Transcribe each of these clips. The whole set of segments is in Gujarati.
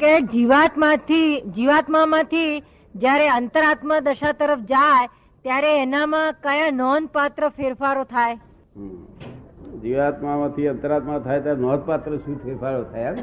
કે જીવાત્માથી, જીવાત્મામાંથી જ્યારે અંતરાત્મા દશા તરફ જાય, ત્યારે એનામાં કયા નોંધપાત્ર ફેરફારો થાય? જીવાત્મામાંથી અંતરાત્મા થાય ત્યારે નોંધપાત્ર શું ફેરફારો થાય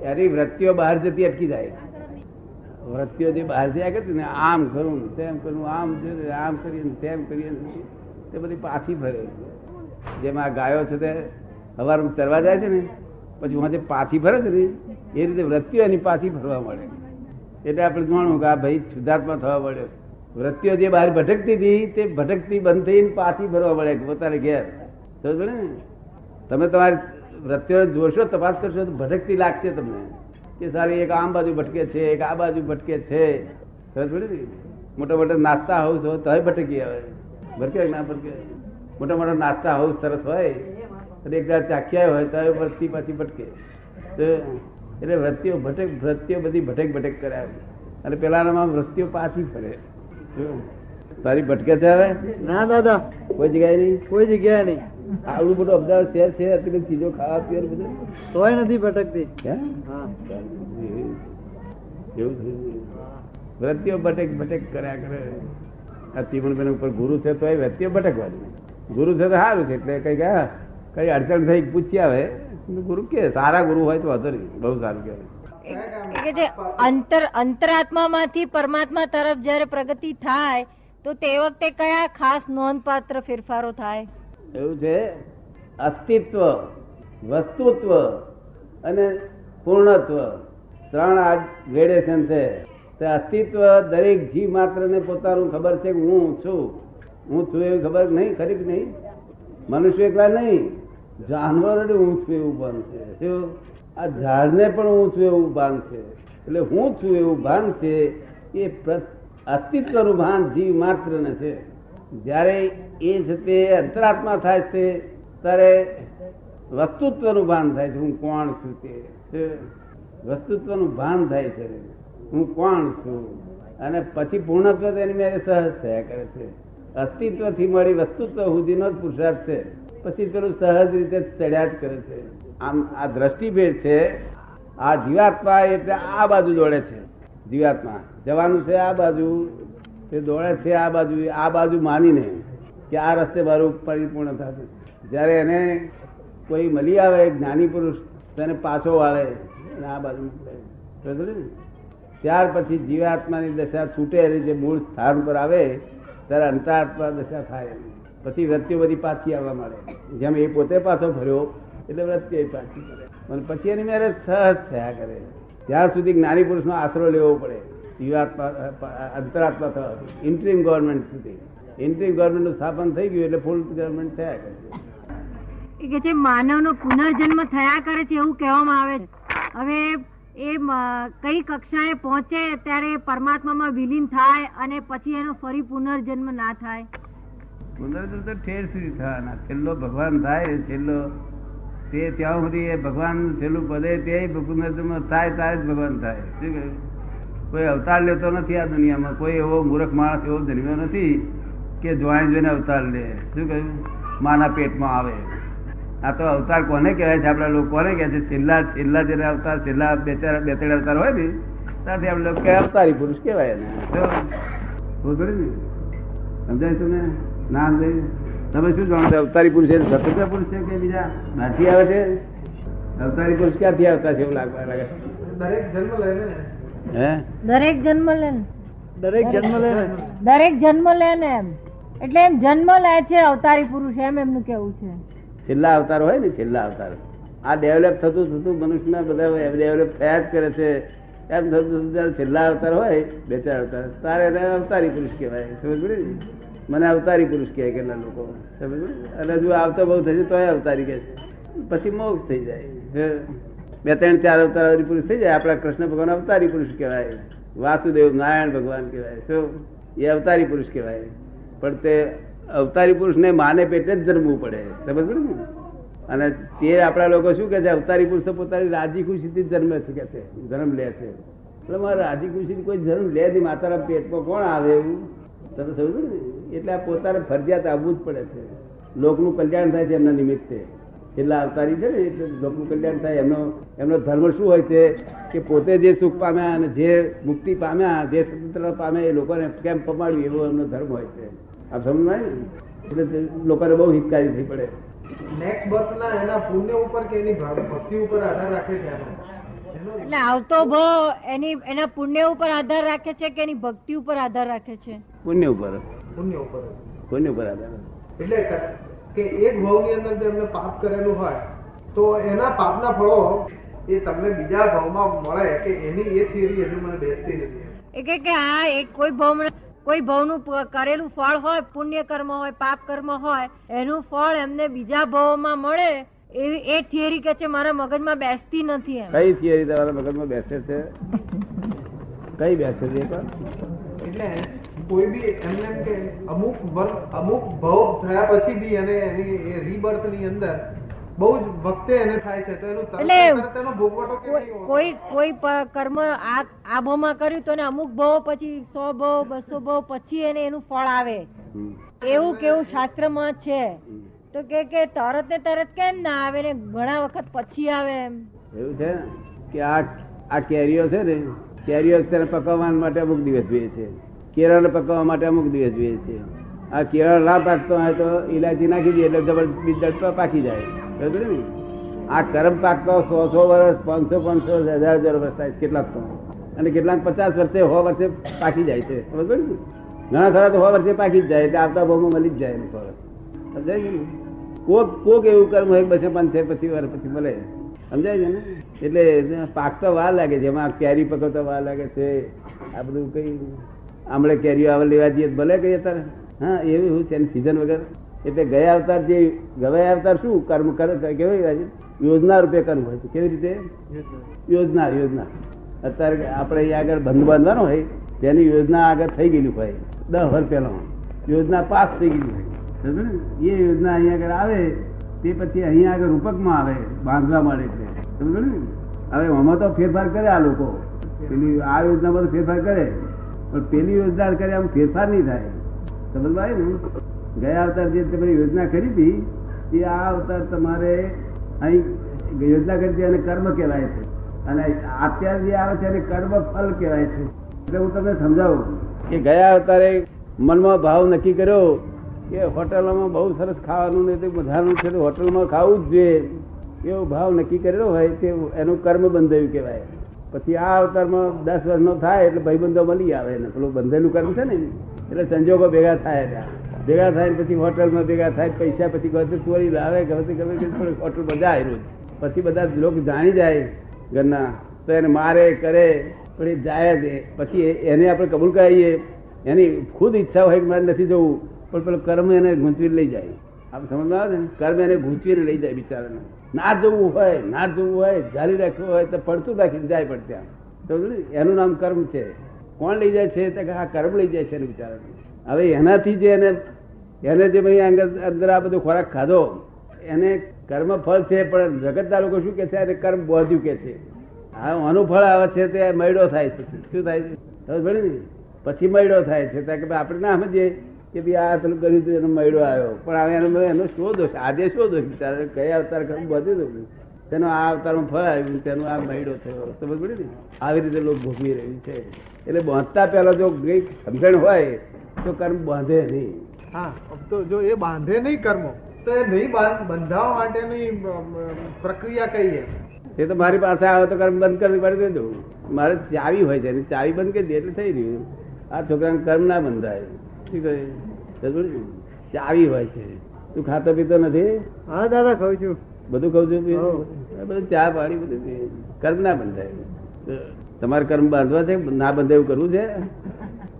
ત્યારે વૃત્તિઓ બહાર જતી અટકી જાય. વૃત્તિઓ જે બહાર જયા કરતી ને આમ કરું તેમ કરું, આમ આમ કરીએ તેમ કરીએ તે બધી પાછી ફરે. જેમાં ગાયો છે તે સવાર ચરવા જાય છે ને પછી વાંચે પાછી ફરે છે ને એ રીતે વૃત્તિઓ એની પાછી ફરવા મળે. એટલે આપણે જાણવું કે આ ભાઈ શુદ્ધાર્થમાં થવા મળ્યો વૃત્તિઓ જે બહાર ભટકતી હતી, તે ભટકતી બંધ થઈને પાછી ફરવા મળે પોતાને ઘેર. ને? તમે તમારી વૃત્તિઓ જોશો, તપાસ કરશો, તો ભટકતી લાગશે તમને. કે સારી એક આમ બાજુ ભટકે છે, એક આ બાજુ ભટકે છે. સમજ ને? મોટા મોટા નાસ્તા હોય તો ભટકી આવે. ભટકે ના ભટકે? મોટા મોટા નાસ્તા હાઉસ સરસ હોય. અને એક ચાખ્યા હોય તો વૃત્તિ પાછી ભટકે. એટલે વૃત્તિઓ ભટક વૃત્તિઓ બધી ભટક ભટક કર્યા અને પેલાનામાં વૃત્તિઓ પાછી ફરે. તારી ભટકે છે હવે? ના દાદા. કોઈ જગ્યાએ નહીં? કોઈ જગ્યાએ નહીં. આવડું બધું અમદાવાદ શહેર છે? આટલી બધી ચીજો ખાવા પીવા બધું? તોય નથી ભટકતી. એવું થયું. વૃત્તિઓ ભટક ભટક કર્યા કરે. આ ચીમણબેન ઉપર ગુરુ છે તો એ વૃત્તિઓ ભટકવાની. ગુરુ છે તો સારું છે એટલે કઈ ગયા કઈ અડચણ થઈ પૂછી આવે ગુરુ કે સારા ગુરુ હોય તો વાંધો નહીં. બહુ સારું કહેવાય. કે જે અંતર અંતરાત્મામાંથી પરમાત્મા તરફ જ્યારે પ્રગતિ થાય તો તે વખતે કયા ખાસ નોંધપાત્ર ફેરફારો થાય? એવું છે અસ્તિત્વ વસ્તુત્વ અને પૂર્ણત્વ ત્રણ આ ગ્રેડેશન છે. તે અસ્તિત્વ દરેક જીવ માત્ર ને પોતાનું ખબર છે કે હું છું. હું છું એવી ખબર નહીં ખરી કે નહીં? મનુષ્ય એકલા નહીં. જાનવરોને હું છું એવું ભાન છે? આ ઝાડને પણ હું છું એવું ભાન છે, એટલે હું છું એવું ભાન છે એ અસ્તિત્વ અસ્તિત્વનું ભાન જીવ માત્ર ને છે. જ્યારે એ છે તે અંતરાત્મા થાય છે, ત્યારે વસ્તુત્વનું ભાન થાય છે. હું કોણ છું તે? તે વસ્તુત્વનું ભાન થાય છે. હું કોણ છું? અને પછી પૂર્ણત્વ તેની મેરે સહજ થયા કરે છે. અસ્તિત્વથી મળી વસ્તુત્વ સુધીનો જ પુરુષાર્થ છે. પછી પેલું સહજ રીતે ચડ્યા જ કરે છે. આમ આ દ્રષ્ટિભેદ છે, આ જીવાત્મા એટલે આ બાજુ દોડે છે. જીવાત્મા જવાનું છે આ બાજુ, તે દોડે છે આ બાજુ આ બાજુ માનીને કે આ રસ્તે મારું પરિપૂર્ણ થશે. જ્યારે એને કોઈ મળી આવે જ્ઞાની પુરુષ તેને પાછો વાળે આ બાજુ. ત્યાર પછી જીવાત્માની દશા છૂટે જે મૂળ સ્થાન પર આવે, ત્યારે અંતરાત્મા દશા થાય પછી વૃત્તિઓ બધી પાછી આવવા મળે જેમ એ પોતે પાછો ફર્યો એટલે વૃત્તિઓ પાછી અને પછી એની મેરે સહજ થયા કરે. ત્યાં સુધી જ્ઞાની પુરુષનો આશરો લેવો પડે, જીવાત્મા અંતરાત્મા થવા ઇન્ટ્રીમ ગવર્મેન્ટ સુધી. ઇન્ટ્રીમ ગવર્મેન્ટનું સ્થાપન થઈ ગયું એટલે ફૂલ ગવર્મેન્ટ થયા કરે. કે જે માનવનો પુનર્જન્મ થયા કરે છે એવું કહેવામાં આવે છે. હવે એ કઈ કક્ષાએ પહોંચે ત્યારે પરમાત્મામાં વિલીન થાય અને પછી એનો ફરી પુનર્જન્મ ના થાય. પુનર્જન્મ તો ઠેર સુધી થવાના. છેલ્લો ભગવાન થાય છેલ્લો તે ત્યાં સુધી એ ભગવાન છેલ્લું પદે તે પુનર્જન્મ થાય ત્યારે જ ભગવાન થાય. શું કહ્યું કોઈ અવતાર લેતો નથી આ દુનિયામાં. કોઈ એવો મૂર્ખ માણસ એવો જન્મ્યો નથી કે જોઈ જોઈને અવતાર લે. શું કહ્યું માના પેટમાં આવે. આ તો અવતાર કોને કહેવાય છે? આપણા લોકો કોને કહે છે? છેલ્લા છેલ્લા જેને અવતાર છેલ્લા બે ચાર બે ત્રણ અવતાર હોય ને ત્યાંથી આપણે લોકો અવતારી પુરુષ કહેવાય ને. સમજાય તું ના સમજાય તમે શું જાણો? છો અવતારી પુરુષ એ સ્વતંત્ર પુરુષ છે કે બીજા? નાથી આવે છે? અવતારી પુરુષ ક્યાંથી આવતા છે એવું લાગવા લાગે દરેક જન્મ લે ને. હે? દરેક જન્મ લે દરેક જન્મ લે દરેક જન્મ લે ને એમ. એટલે એમ જન્મ લે છે અવતારી પુરુષ એમ એમનું કેવું છે? છેલ્લા અવતાર હોય ને છેલ્લા અવતાર. આ ડેવલપ થતું થતું મનુષ્યના બધા ડેવલપ થયા જ કરે છે. એમ થતું થતું છેલ્લા અવતાર હોય બે ચાર અવતાર. તારે અવતારી પુરુષ કહેવાય. સમજ પડી ને? મને અવતારી પુરુષ કહે કેટલા લોકો એટલે? હજુ આવતો બહુ થશે તોય અવતારી કહે પછી મોક્ષ થઈ જાય. બે, ત્રણ, ચાર અવતારી પુરુષ થઈ જાય. આપણા કૃષ્ણ ભગવાન અવતારી પુરુષ કહેવાય. વાસુદેવ નારાયણ ભગવાન કહેવાય. શું? એ અવતારી પુરુષ કહેવાય. પણ તે અવતારી પુરુષને માને પેટે જ જન્મવું પડે. સમજ ને? અને તે આપણા લોકો શું કે છે? અવતારી પુરુષ પોતાની રાજી ખુશીથી જન્મે છે, કે છે. જન્મ લે છે. એટલે મારે રાજી ખુશીથી કોઈ જન્મ લે માતાના પેટમાં કોણ આવે એવું? તમે સમજ ને? એટલે આ પોતાને ફરજિયાત આવવું જ પડે છે. લોકનું કલ્યાણ થાય છે એમના નિમિત્તે. છેલ્લા અવતારી છે ને એટલે લોકનું કલ્યાણ થાય. એમનો એમનો ધર્મ શું હોય છે કે પોતે જે સુખ પામ્યા અને જે મુક્તિ પામ્યા જે સ્વતંત્ર પામ્યા એ લોકોને કેમ પમાડ્યું? એવો એમનો ધર્મ હોય છે. આપ સમજાય ને? એટલે લોકોને બહુ હિતકારી થઈ પડે. નેક્સ્ટ બર્થ ના એના પુણ્ય ઉપર કે એની ભક્તિ ઉપર આધાર રાખે છે એટલે આવતો ભાવ એની એના પુણ્ય ઉપર આધાર રાખે છે કે એની ભક્તિ ઉપર આધાર રાખે છે? પુણ્ય ઉપર. પુણ્ય ઉપર. પુણ્ય ઉપર એટલે કે એક ભાવની અંદર જો પાપ કરેલું હોય તો એના પાપના ફળો એ તમને બીજા ભાવમાં મળે કે એની એ થિયરી હજુ મને બેસતી નથી. કે કે હા એક કોઈ ભાવ કોઈ ભાવનું કરેલું ફળ હોય પુણ્ય કર્મ હોય પાપ કર્મ હોય એનું ફળ એમને બીજા ભાવમાં મળે એવી એ થિયરી કે છે મારા મગજમાં બેસતી નથી એમ. કઈ થિયરી તમારા મગજમાં બેસે છે? કઈ બેસે છે એટલે કોઈ બી એમને એમ કે અમુક વર્ગ અમુક ભવ થયા પછી બી એને એની એ rebirth ની અંદર બહુ જ વખતે એને થાય છે. તો એનું એટલે ભોગવટો કોઈ કોઈ કોઈ કર્મ આ આ ભાવમાં કર્યું તો એને અમુક ભાવ પછી સો ભાવ બસો ભાવ પછી એને એનું ફળ આવે. એવું કેવું શાસ્ત્રમાં છે. તો કે કે તરત ને તરત કેમ ના આવે ને ઘણા વખત પછી આવે એમ. એવું છે કે આ આ કેરીઓ છે ને કેરીઓ તેને પકવવા માટે અમુક દિવસ જોઈએ છે. કેળાને પકવવા માટે અમુક દિવસ જોઈએ છે. આ કેળા ના પાકતો હોય તો ઇલાયચી નાખી દઈએ એટલે જબરદસ્ત પાકી જાય. બરાબર ને? આ કરમ પાકતો સો સો વર્ષ, પાંચસો પાંચસો, હજાર હજાર વર્ષ થાય કેટલાક તો. અને કેટલાક પચાસ વર્ષે સો વર્ષે પાકી જાય છે. બરાબર ને? ઘણા ખરા તો સો વર્ષે પાકી જ જાય એટલે આવતા ભાવમાં મળી જ જાય એનું ફળ. સમજાય છે ને? કોક કોક એવું કર્મ હોય બસે પાંચ પછી વર્ષ પછી મળે. સમજાય છે ને? એટલે પાકતો વાર લાગે છે. એમાં કેરી પકવતો વાર લાગે છે. આ બધું કઈ આમળે કેરીઓ આવે લેવા જઈએ ભલે કઈ અત્યારે હા, એવી હું છે સિઝન વગર. એટલે ગયા અવતાર જે ગયા અવતાર શું કર્મ કરે કેવી રાજે? યોજના રૂપે કર્મ હોય કેવી રીતે? યોજના યોજના. અત્યારે આપણે અહીંયા આગળ બંધ બાંધવાનો હોય, તેની યોજના આગળ થઈ ગયેલી હોય. દસ વર્ષ પહેલા યોજના પાસ થઈ ગયેલી હોય? એ યોજના અહીંયા આગળ આવે, તે પછી અહીંયા આગળ રૂપકમાં આવે, બાંધવા મળે છે. સમજો હવે આમાં તો ફેરફાર કરે આ લોકો. પેલી આ યોજનામાં ફેરફાર કરે. પણ પેલી યોજના કરે આમ ફેરફાર નહીં થાય. સમજ આવે ને? ગયા અવતાર જે તમે યોજના કરી હતી, એ આ અવતાર તમારે અહીં યોજના કરી હતી એને કર્મ કહેવાય છે. અને અત્યારે જે આવે છે એને કર્મ ફલ કહેવાય છે. એટલે હું તમને સમજાવું કે ગયા અવતારે મનમાં ભાવ નક્કી કર્યો કે હોટલમાં બહુ સરસ ખાવાનું ને તે બધાનું છે હોટલમાં ખાવું જ જોઈએ. એવો ભાવ નક્કી કરેલો હોય તે એનું કર્મ બંધાયું કહેવાય. પછી આ અવતારમાં દસ વર્ષનો થાય એટલે ભાઈબંધો મળી આવે ને પેલું બંધેલું કર્મ છે ને એટલે સંજોગો ભેગા થાય ત્યાં. ભેગા થાય પછી હોટલમાં ભેગા થાય, પૈસા પછી ગમે ચોરી લાવે તે ગમે હોટલમાં જાય રોજ પછી બધા લોકો જાણી જાય ઘરના, તો એને મારે, કરે, પણ એ જાય જ. પછી એને આપણે કબૂલ કરાવીએ એની ખુદ ઈચ્છા હોય કે મારે નથી જવું, પણ પેલું કર્મ એને ગૂંચવીને લઈ જાય આપ સમજમાં આવે ને? કર્મ એને ગૂંચવીને લઈ જાય બિચારાને. ના જવું હોય ના જવું હોય જાળી રાખવું હોય તો પડતું રાખીને જાય પણ ત્યાં. તો એનું નામ કર્મ છે. કોણ લઈ જાય છે? તો આ કર્મ લઈ જાય છે એને બિચારાને. હવે એનાથી જે એને એને જે ભાઈ અંદર આ બધો ખોરાક ખાધો, એને કર્મ ફળ છે, પણ જગતના લોકો શું કે છે? એને કર્મ બોધ્યું કે છે. હા આનું ફળ આવે છે તે મયડો થાય છે. શું થાય છે? પછી મયડો થાય છે. કે આપણે ના સમજીએ. કે ભાઈ આ પેલું કર્યું હતું એનો મયડો આવ્યો. પણ હવે એનો એનો શું દોષ આજે શું દોષ બિચારા કયા અવતાર કર્મ બધું હતું તેનો આ અવતારમાં ફળ આવ્યું તેનો આ મયડો થયો. સમજ પડી ને? આવી રીતે લોકો ભોગવી રહ્યું છે. એટલે બાંધતા પહેલા જો કઈ સમજણ હોય તો કર્મ બાંધે નહીં. હા તો જો એ બાંધે નહીં કર્મો તો એ નહીં બાંધ- બંધાવવા માટેની પ્રક્રિયા કઈ છે? એ તો મારી પાસે આવે તો કર્મ બંધ કરવી પડે દેજો મારે ચાવી હોય છે ચાવી બંધ કરી દે એટલે થઈ રહ્યું. આ છોકરાને કર્મ ના બંધાય. શું ગઈ. ચાવી હોય છે. તું ખાતો પીતો નથી? હા દાદા ખાઉં છું. બધું કહું છું બધું ચા પાણી બધું કર્મ ના બંધાય. તમારે કર્મ બાંધવા છે? ના બંધે એવું કરવું છે?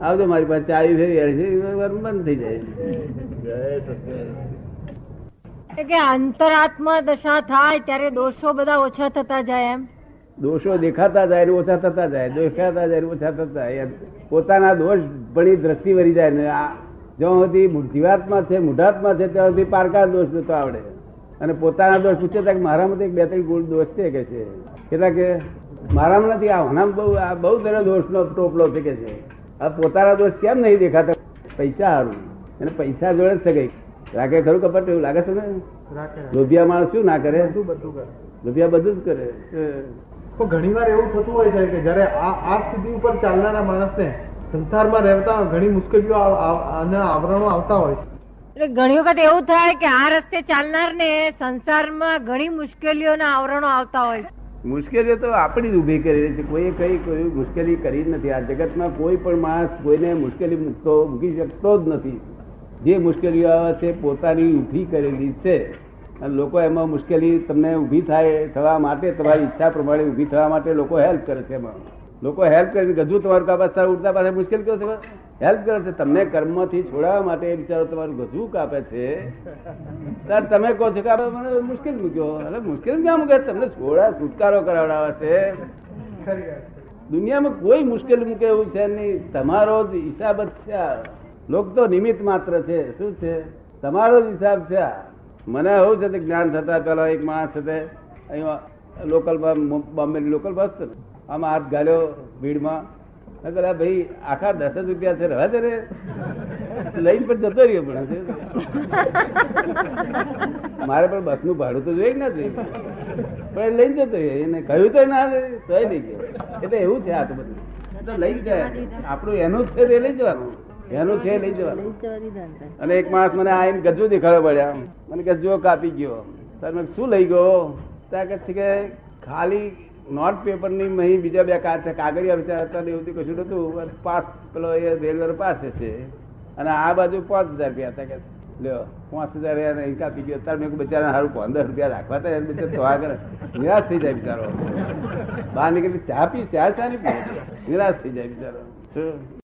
આવજો મારી પાસે ચાવી ફેરી છે કર્મ બંધ થઈ જાય. કે અંતરાત્મા દશા થાય ત્યારે દોષો બધા ઓછા થતા જાય એમ? દોષો દેખાતા જાય ઓછા થતા જાય. દેખાતા જાય ઓછા થતા જાય. પોતાના દોષ ભણી દ્રષ્ટિ વરી જાય ને આ જ્યાં સુધી જીવાત્મા છે મુઢાત્મા છે ત્યાં સુધી પારકા દોષ જોતો આવડે. અને પોતાના દોષ પૂછે કે મારામાં બે ત્રણ ગુણ દોષ છે કે છે. કેટલા કે મારામાં નથી આ હણામ બહુ આ બહુ તેનો દોષનો ટોપલો છે કે છે. આ પોતાના દોષ કેમ નહીં દેખાતા? પૈસા સારું અને પૈસા જોડે જ છે કઈ રાખે ખરું કપટ એવું લાગે છે ને લોભિયા માણસ શું ના કરે? શું બધું કરે. લોભિયા બધું જ કરે. તો ઘણીવાર એવું થતું હોય છે કે જયારે આ આ સ્થિતિ ઉપર ચાલનારા માણસને સંસારમાં રહેતા ઘણી મુશ્કેલીઓ અને આવરણો આવતા હોય એટલે ઘણી વખત એવું થાય કે આ રસ્તે ચાલનાર ને સંસારમાં ઘણી મુશ્કેલીઓના આવરણો આવતા હોય મુશ્કેલીઓ તો આપણી જ ઊભી કરી છે. કોઈએ કઈ કોઈ મુશ્કેલી કરી જ નથી. આ જગતમાં કોઈ પણ માણસ કોઈને મુશ્કેલી મૂકતો મૂકી શકતો જ નથી. જે મુશ્કેલીઓ આવે છે પોતાની ઊભી કરેલી છે અને લોકો એમાં મુશ્કેલી તમને ઊભી થાય થવા માટે, તમારી ઈચ્છા પ્રમાણે ઊભી થવા માટે લોકો હેલ્પ કરે છે એમાં. લોકો હેલ્પ કરીને ગજુ તમારું કાપા ઉડતા પાસે મુશ્કેલ કયો છે? હેલ્પ કરે છે. તમને કર્મથી છોડાવવા માટે બિચારો તમારું ગજુ કાપે છે. ત્યારે તમે કહો છો કે મને મુશ્કેલ મૂક્યો. એટલે મુશ્કેલ ક્યાં મૂકે? તમને છોડા છુટકારો કરાવડાવે છે. છે. દુનિયામાં કોઈ મુશ્કેલ મૂકે એવું છે નહીં. તમારો જ હિસાબ જ છે લોક તો નિમિત્ત માત્ર છે. શું છે? તમારો જ હિસાબ છે. મને આવું છે જ્ઞાન થતા પેલા એક માણસ છે અહીંયા લોકલ બોમ્બે ની લોકલ બસ છે આમાં હાથ ગાલ્યો ભીડમાં. મેં ભાઈ આખા દસ જ રૂપિયા છે, રહેવા દે રે. લઈને પણ જતો રહ્યો પણ મારે પણ બસનું ભાડું તો જોઈએ ના જોઈએ? પણ લઈને જતો રહ્યો. એને કહ્યું તો ના તો નહીં ગયો. એટલે એવું છે આ તો બધું. તો લઈ જાય આપણું એનું જ છે, તે લઈ જવાનું. એનું છે લઈ જવાનું. અને એક માણસ મને આઈને ગજુ દેખાડો પડ્યા. મને કે જો કાપી ગયો. તાર મેં શું લઈ ગયો? ત્યાં કે કે ખાલી નોટ પેપરની મહી બીજા બે કાચ કાગળિયા વિચાર હતા ને એવું કશું નતું પાસ પેલો એ રેલવે પાસ છે. અને આ બાજુ પાંચ હજાર રૂપિયા હતા. કે લ્યો પાંચ હજાર રૂપિયા કાપી ગયો. તાર મેં બચારા સારું પંદર રૂપિયા રાખવા હતા. એને બિચારા તો આગળ કરે. નિરાશ થઈ જાય બિચારો. બહાર નીકળી ચા પી ચા ચા ની નિરાશ થઈ જાય બિચારો. શું?